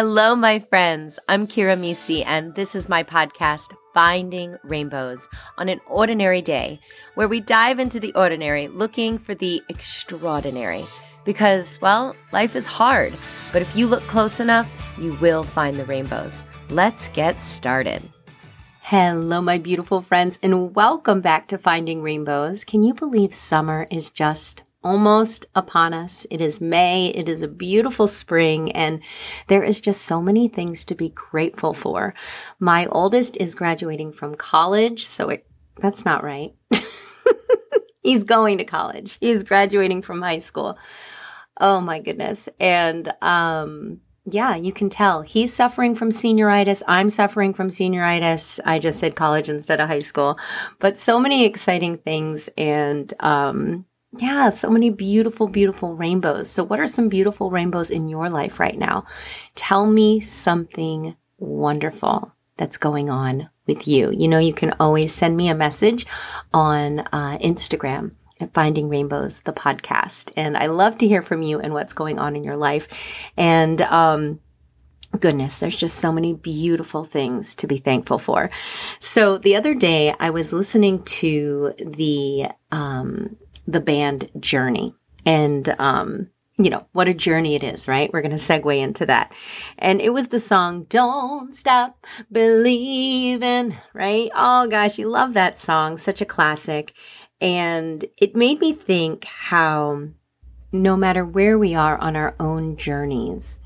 Hello, my friends. I'm Kira Mesi, and this is my podcast, Finding Rainbows, on an ordinary day, where we dive into the ordinary looking for the extraordinary. Because, well, life is hard, but if you look close enough, you will find the rainbows. Let's get started. Hello, my beautiful friends, and welcome back to Finding Rainbows. Can you believe summer is just almost upon us. It is May. It is a beautiful spring and there is just so many things to be grateful for. My oldest is graduating from college. So it, that's not right. He's going to college. He's graduating from high school. Oh my goodness. And, um, yeah, you can tell he's suffering from senioritis. I'm suffering from senioritis. I just said college instead of high school, but so many exciting things. And, um, yeah, so many beautiful, beautiful rainbows. So, what are some beautiful rainbows in your life right now? Tell me something wonderful that's going on with you. You know, you can always send me a message on uh, Instagram at Finding Rainbows, the podcast. And I love to hear from you and what's going on in your life. And, um, goodness, there's just so many beautiful things to be thankful for. So the other day I was listening to the, um, the band Journey. And, um, you know, what a journey it is, right? We're going to segue into that. And it was the song, Don't Stop Believing, right? Oh gosh, you love that song. Such a classic. And it made me think how no matter where we are on our own journeys,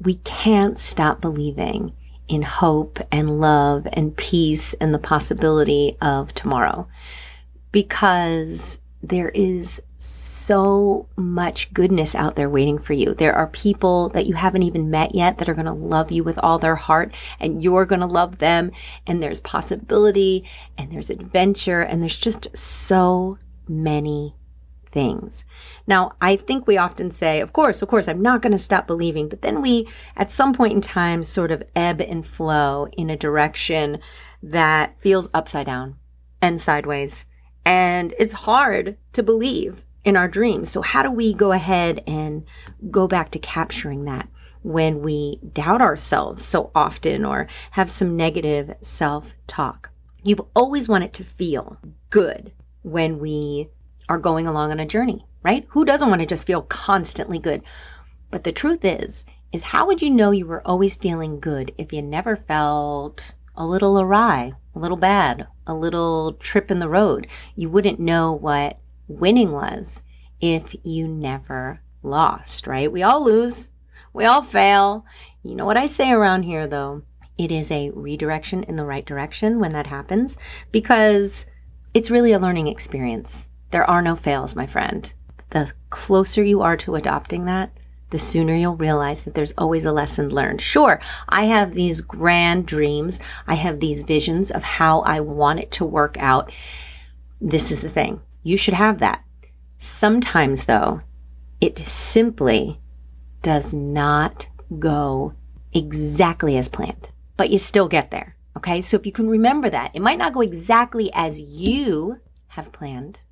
we can't stop believing in hope and love and peace and the possibility of tomorrow. Because there is so much goodness out there waiting for you. There are people that you haven't even met yet that are going to love you with all their heart and you're going to love them. And there's possibility and there's adventure and there's just so many things. Now, I think we often say, of course, of course, I'm not going to stop believing. But then we, at some point in time, sort of ebb and flow in a direction that feels upside down and sideways and it's hard to believe in our dreams. So how do we go ahead and go back to capturing that when we doubt ourselves so often or have some negative self talk? You've always wanted to feel good when we are going along on a journey, right? Who doesn't want to just feel constantly good? But the truth is, is how would you know you were always feeling good if you never felt a little awry, a little bad, a little trip in the road. You wouldn't know what winning was if you never lost, right? We all lose. We all fail. You know what I say around here though? It is a redirection in the right direction when that happens because it's really a learning experience. There are no fails, my friend. The closer you are to adopting that, the sooner you'll realize that there's always a lesson learned. Sure, I have these grand dreams. I have these visions of how I want it to work out. This is the thing. You should have that. Sometimes though, it simply does not go exactly as planned, but you still get there. Okay. So if you can remember that, it might not go exactly as you have planned,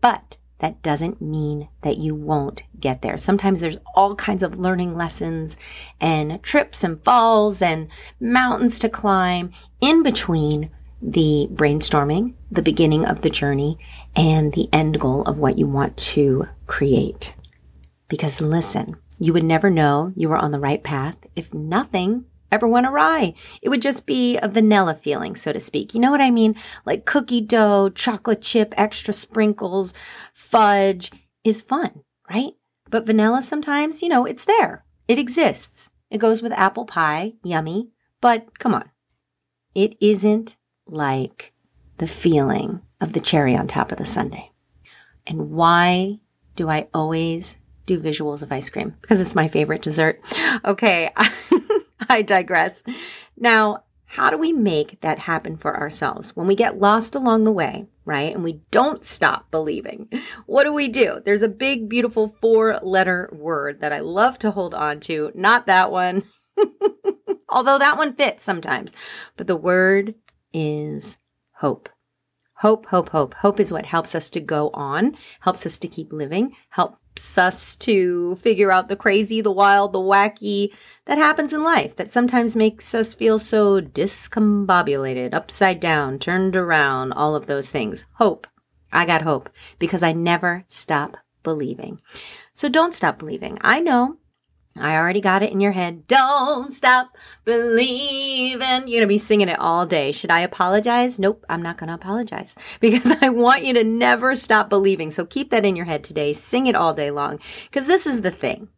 but that doesn't mean that you won't get there. Sometimes there's all kinds of learning lessons and trips and falls and mountains to climb in between the brainstorming, the beginning of the journey, and the end goal of what you want to create. Because listen, you would never know you were on the right path if nothing ever went awry. It would just be a vanilla feeling, so to speak. You know what I mean? Like cookie dough, chocolate chip, extra sprinkles, fudge is fun, right? But vanilla sometimes, you know, it's there. It exists. It goes with apple pie, yummy. But come on. It isn't like the feeling of the cherry on top of the sundae. And why do I always do visuals of ice cream? Because it's my favorite dessert. Okay. I digress. Now, how do we make that happen for ourselves when we get lost along the way, right? And we don't stop believing. What do we do? There's a big, beautiful four letter word that I love to hold on to. Not that one, although that one fits sometimes. But the word is hope. Hope, hope, hope. Hope is what helps us to go on, helps us to keep living, help helps us to figure out the crazy, the wild, the wacky that happens in life that sometimes makes us feel so discombobulated, upside down, turned around, all of those things. Hope. I got hope because I never stop believing. So don't stop believing. I know I already got it in your head. Don't stop believing. You're going to be singing it all day. Should I apologize? Nope, I'm not going to apologize because I want you to never stop believing. So keep that in your head today. Sing it all day long because this is the thing.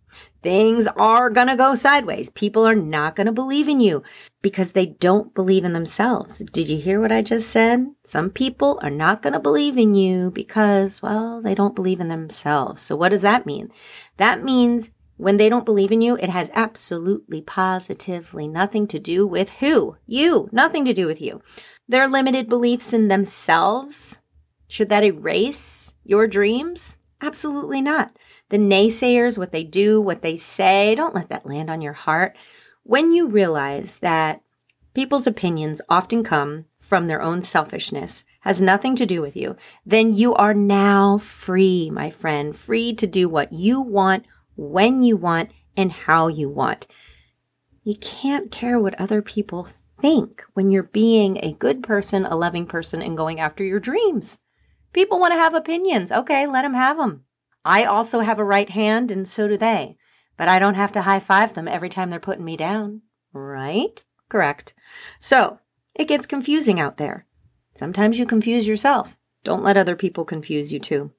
Things are going to go sideways. People are not going to believe in you because they don't believe in themselves. Did you hear what I just said? Some people are not going to believe in you because, well, they don't believe in themselves. So what does that mean? That means when they don't believe in you, it has absolutely positively nothing to do with who? You. Nothing to do with you. Their limited beliefs in themselves. Should that erase your dreams? Absolutely not. The naysayers, what they do, what they say, don't let that land on your heart. When you realize that people's opinions often come from their own selfishness, has nothing to do with you, then you are now free, my friend, free to do what you want when you want, and how you want. You can't care what other people think when you're being a good person, a loving person, and going after your dreams. People want to have opinions. Okay, let them have them. I also have a right hand, and so do they. But I don't have to high five them every time they're putting me down. Right? Correct. So, it gets confusing out there. Sometimes you confuse yourself. Don't let other people confuse you too.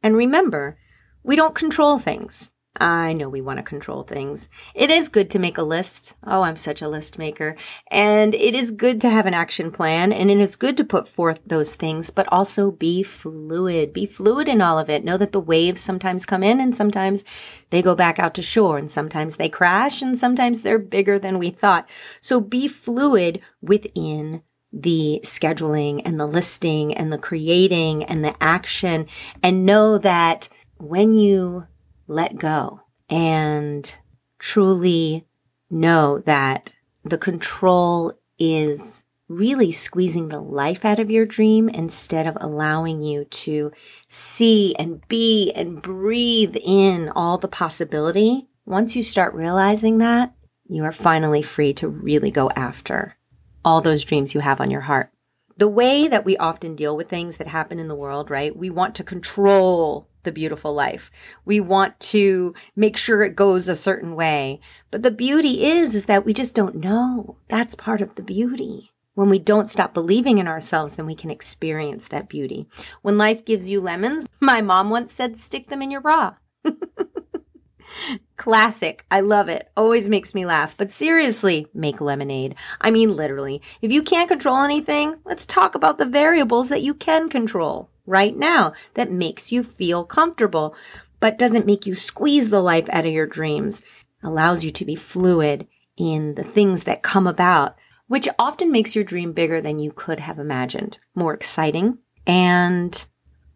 And remember, we don't control things. I know we want to control things. It is good to make a list. Oh, I'm such a list maker. And it is good to have an action plan and it is good to put forth those things, but also be fluid. Be fluid in all of it. Know that the waves sometimes come in and sometimes they go back out to shore and sometimes they crash and sometimes they're bigger than we thought. So be fluid within the scheduling and the listing and the creating and the action and know that when you let go and truly know that the control is really squeezing the life out of your dream instead of allowing you to see and be and breathe in all the possibility. Once you start realizing that, you are finally free to really go after all those dreams you have on your heart. The way that we often deal with things that happen in the world, right? We want to control the beautiful life. We want to make sure it goes a certain way. But the beauty is, is that we just don't know. That's part of the beauty. When we don't stop believing in ourselves, then we can experience that beauty. When life gives you lemons, my mom once said, stick them in your bra. Classic. I love it. Always makes me laugh. But seriously, make lemonade. I mean, literally. If you can't control anything, let's talk about the variables that you can control right now that makes you feel comfortable, but doesn't make you squeeze the life out of your dreams, allows you to be fluid in the things that come about, which often makes your dream bigger than you could have imagined, more exciting and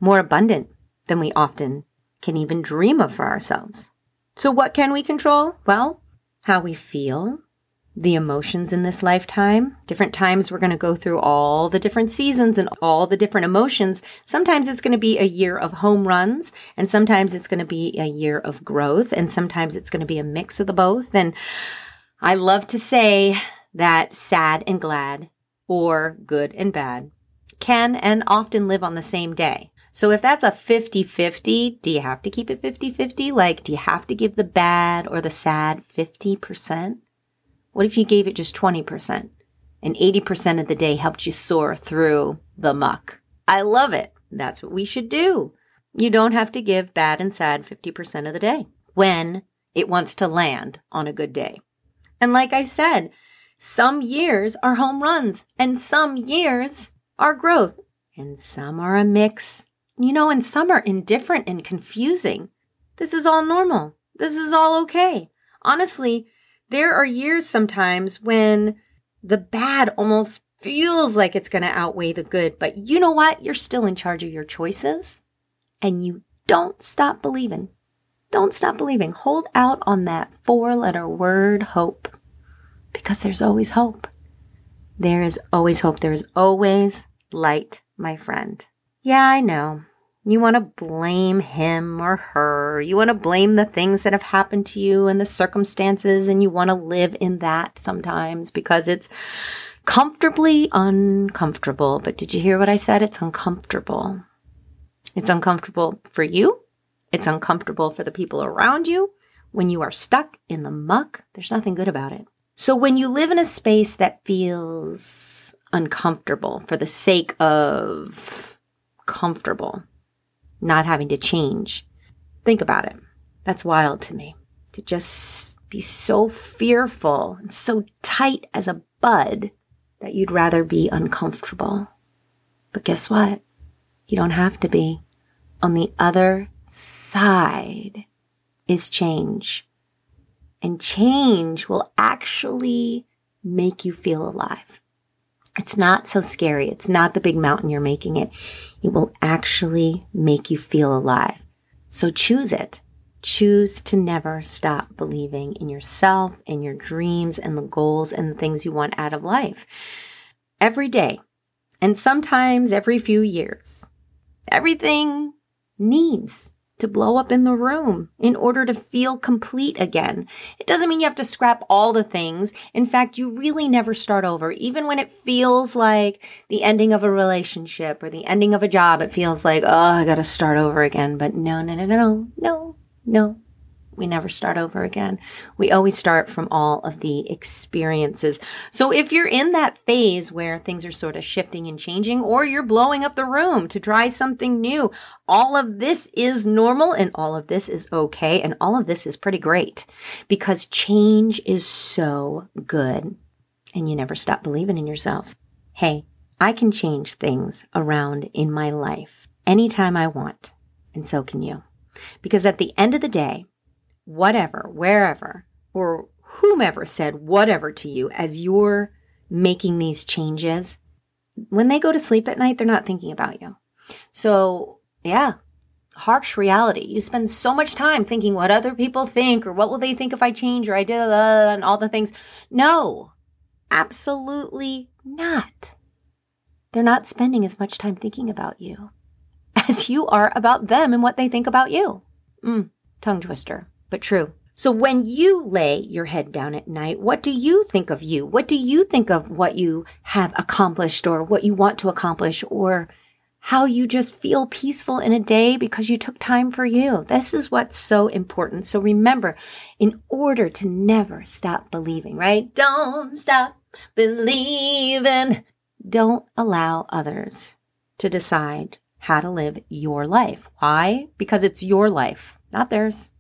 more abundant than we often can even dream of for ourselves. So what can we control? Well, how we feel, the emotions in this lifetime. Different times we're going to go through all the different seasons and all the different emotions. Sometimes it's going to be a year of home runs and sometimes it's going to be a year of growth and sometimes it's going to be a mix of the both. And I love to say that sad and glad or good and bad can and often live on the same day. So if that's a 50-50, do you have to keep it 50-50? Like, do you have to give the bad or the sad 50%? What if you gave it just 20% and 80% of the day helped you soar through the muck? I love it. That's what we should do. You don't have to give bad and sad 50% of the day when it wants to land on a good day. And like I said, some years are home runs and some years are growth and some are a mix. You know, and some are indifferent and confusing. This is all normal. This is all okay. Honestly, there are years sometimes when the bad almost feels like it's going to outweigh the good, but you know what? You're still in charge of your choices and you don't stop believing. Don't stop believing. Hold out on that four letter word hope because there's always hope. There is always hope. There is always light, my friend. Yeah, I know. You want to blame him or her. You want to blame the things that have happened to you and the circumstances, and you want to live in that sometimes because it's comfortably uncomfortable. But did you hear what I said? It's uncomfortable. It's uncomfortable for you. It's uncomfortable for the people around you. When you are stuck in the muck, there's nothing good about it. So when you live in a space that feels uncomfortable for the sake of comfortable, not having to change. Think about it. That's wild to me. To just be so fearful and so tight as a bud that you'd rather be uncomfortable. But guess what? You don't have to be. On the other side is change. And change will actually make you feel alive. It's not so scary. It's not the big mountain you're making it. It will actually make you feel alive. So choose it. Choose to never stop believing in yourself and your dreams and the goals and the things you want out of life. Every day, and sometimes every few years, everything needs to blow up in the room in order to feel complete again. It doesn't mean you have to scrap all the things. In fact, you really never start over. Even when it feels like the ending of a relationship or the ending of a job, it feels like, oh, I gotta start over again. But no, no, no, no, no, no, no. We never start over again. We always start from all of the experiences. So if you're in that phase where things are sort of shifting and changing, or you're blowing up the room to try something new, all of this is normal and all of this is okay. And all of this is pretty great because change is so good and you never stop believing in yourself. Hey, I can change things around in my life anytime I want. And so can you. Because at the end of the day, whatever, wherever, or whomever said whatever to you as you're making these changes, when they go to sleep at night, they're not thinking about you. So, yeah, harsh reality. You spend so much time thinking what other people think or what will they think if I change or I did and all the things. No, absolutely not. They're not spending as much time thinking about you as you are about them and what they think about you. Mm, tongue twister but true. So when you lay your head down at night, what do you think of you? What do you think of what you have accomplished or what you want to accomplish or how you just feel peaceful in a day because you took time for you? This is what's so important. So remember, in order to never stop believing, right? Don't stop believing. Don't allow others to decide how to live your life. Why? Because it's your life, not theirs.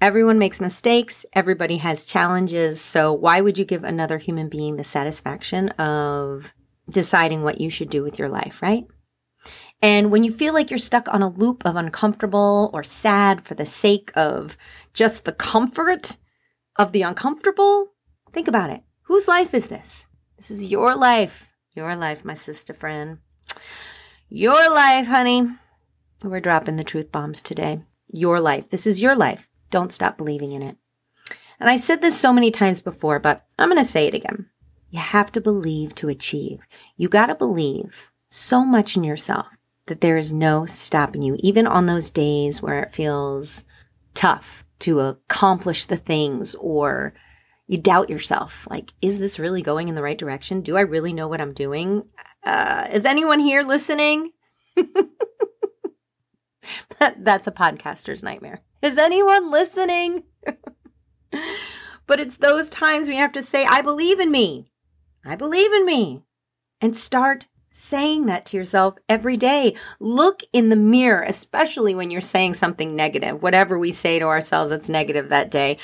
Everyone makes mistakes. Everybody has challenges. So why would you give another human being the satisfaction of deciding what you should do with your life, right? And when you feel like you're stuck on a loop of uncomfortable or sad for the sake of just the comfort of the uncomfortable, think about it. Whose life is this? This is your life. Your life, my sister friend. Your life, honey. We're dropping the truth bombs today. Your life. This is your life. Don't stop believing in it. And I said this so many times before, but I'm going to say it again. You have to believe to achieve. You got to believe so much in yourself that there is no stopping you, even on those days where it feels tough to accomplish the things or you doubt yourself. Like, is this really going in the right direction? Do I really know what I'm doing? Uh, is anyone here listening? that, that's a podcaster's nightmare. Is anyone listening? but it's those times when you have to say, I believe in me. I believe in me. And start saying that to yourself every day. Look in the mirror, especially when you're saying something negative, whatever we say to ourselves that's negative that day.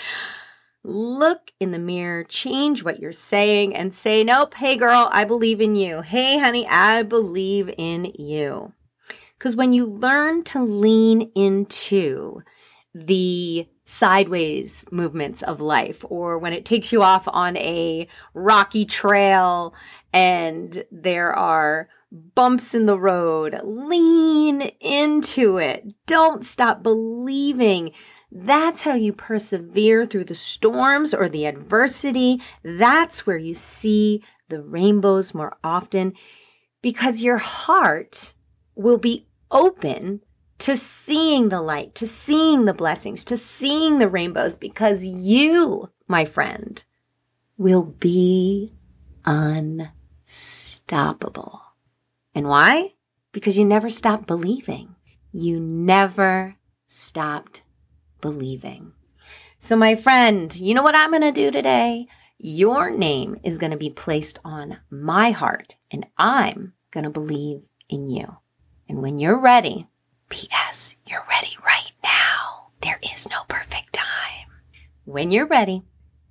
Look in the mirror, change what you're saying, and say, Nope, hey girl, I believe in you. Hey honey, I believe in you. Because when you learn to lean into the sideways movements of life or when it takes you off on a rocky trail and there are bumps in the road, lean into it. Don't stop believing. That's how you persevere through the storms or the adversity. That's where you see the rainbows more often because your heart will be open to seeing the light, to seeing the blessings, to seeing the rainbows, because you, my friend, will be unstoppable. And why? Because you never stopped believing. You never stopped believing. So, my friend, you know what I'm going to do today? Your name is going to be placed on my heart, and I'm going to believe in you. And when you're ready, P.S., you're ready right now. There is no perfect time. When you're ready,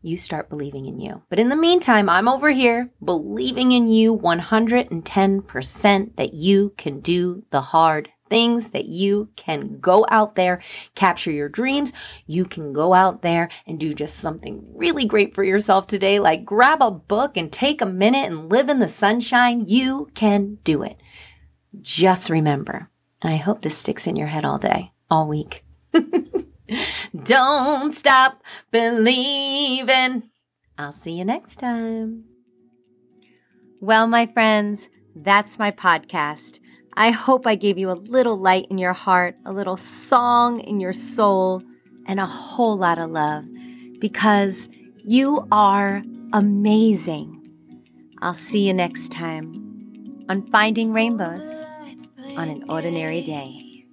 you start believing in you. But in the meantime, I'm over here believing in you 110% that you can do the hard things, that you can go out there, capture your dreams. You can go out there and do just something really great for yourself today, like grab a book and take a minute and live in the sunshine. You can do it. Just remember, I hope this sticks in your head all day, all week. Don't stop believing. I'll see you next time. Well, my friends, that's my podcast. I hope I gave you a little light in your heart, a little song in your soul, and a whole lot of love because you are amazing. I'll see you next time on Finding Rainbows on an Ordinary Day.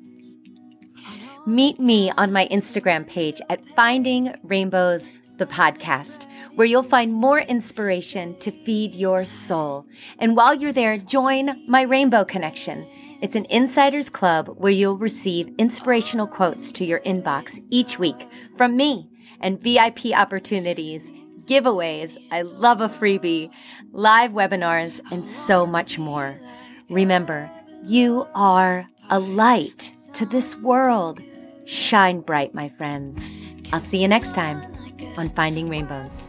Meet me on my Instagram page at Finding Rainbows, the podcast, where you'll find more inspiration to feed your soul. And while you're there, join my Rainbow Connection. It's an insiders club where you'll receive inspirational quotes to your inbox each week from me and VIP opportunities, giveaways, I love a freebie, live webinars, and so much more. Remember, you are a light to this world. Shine bright, my friends. I'll see you next time on Finding Rainbows.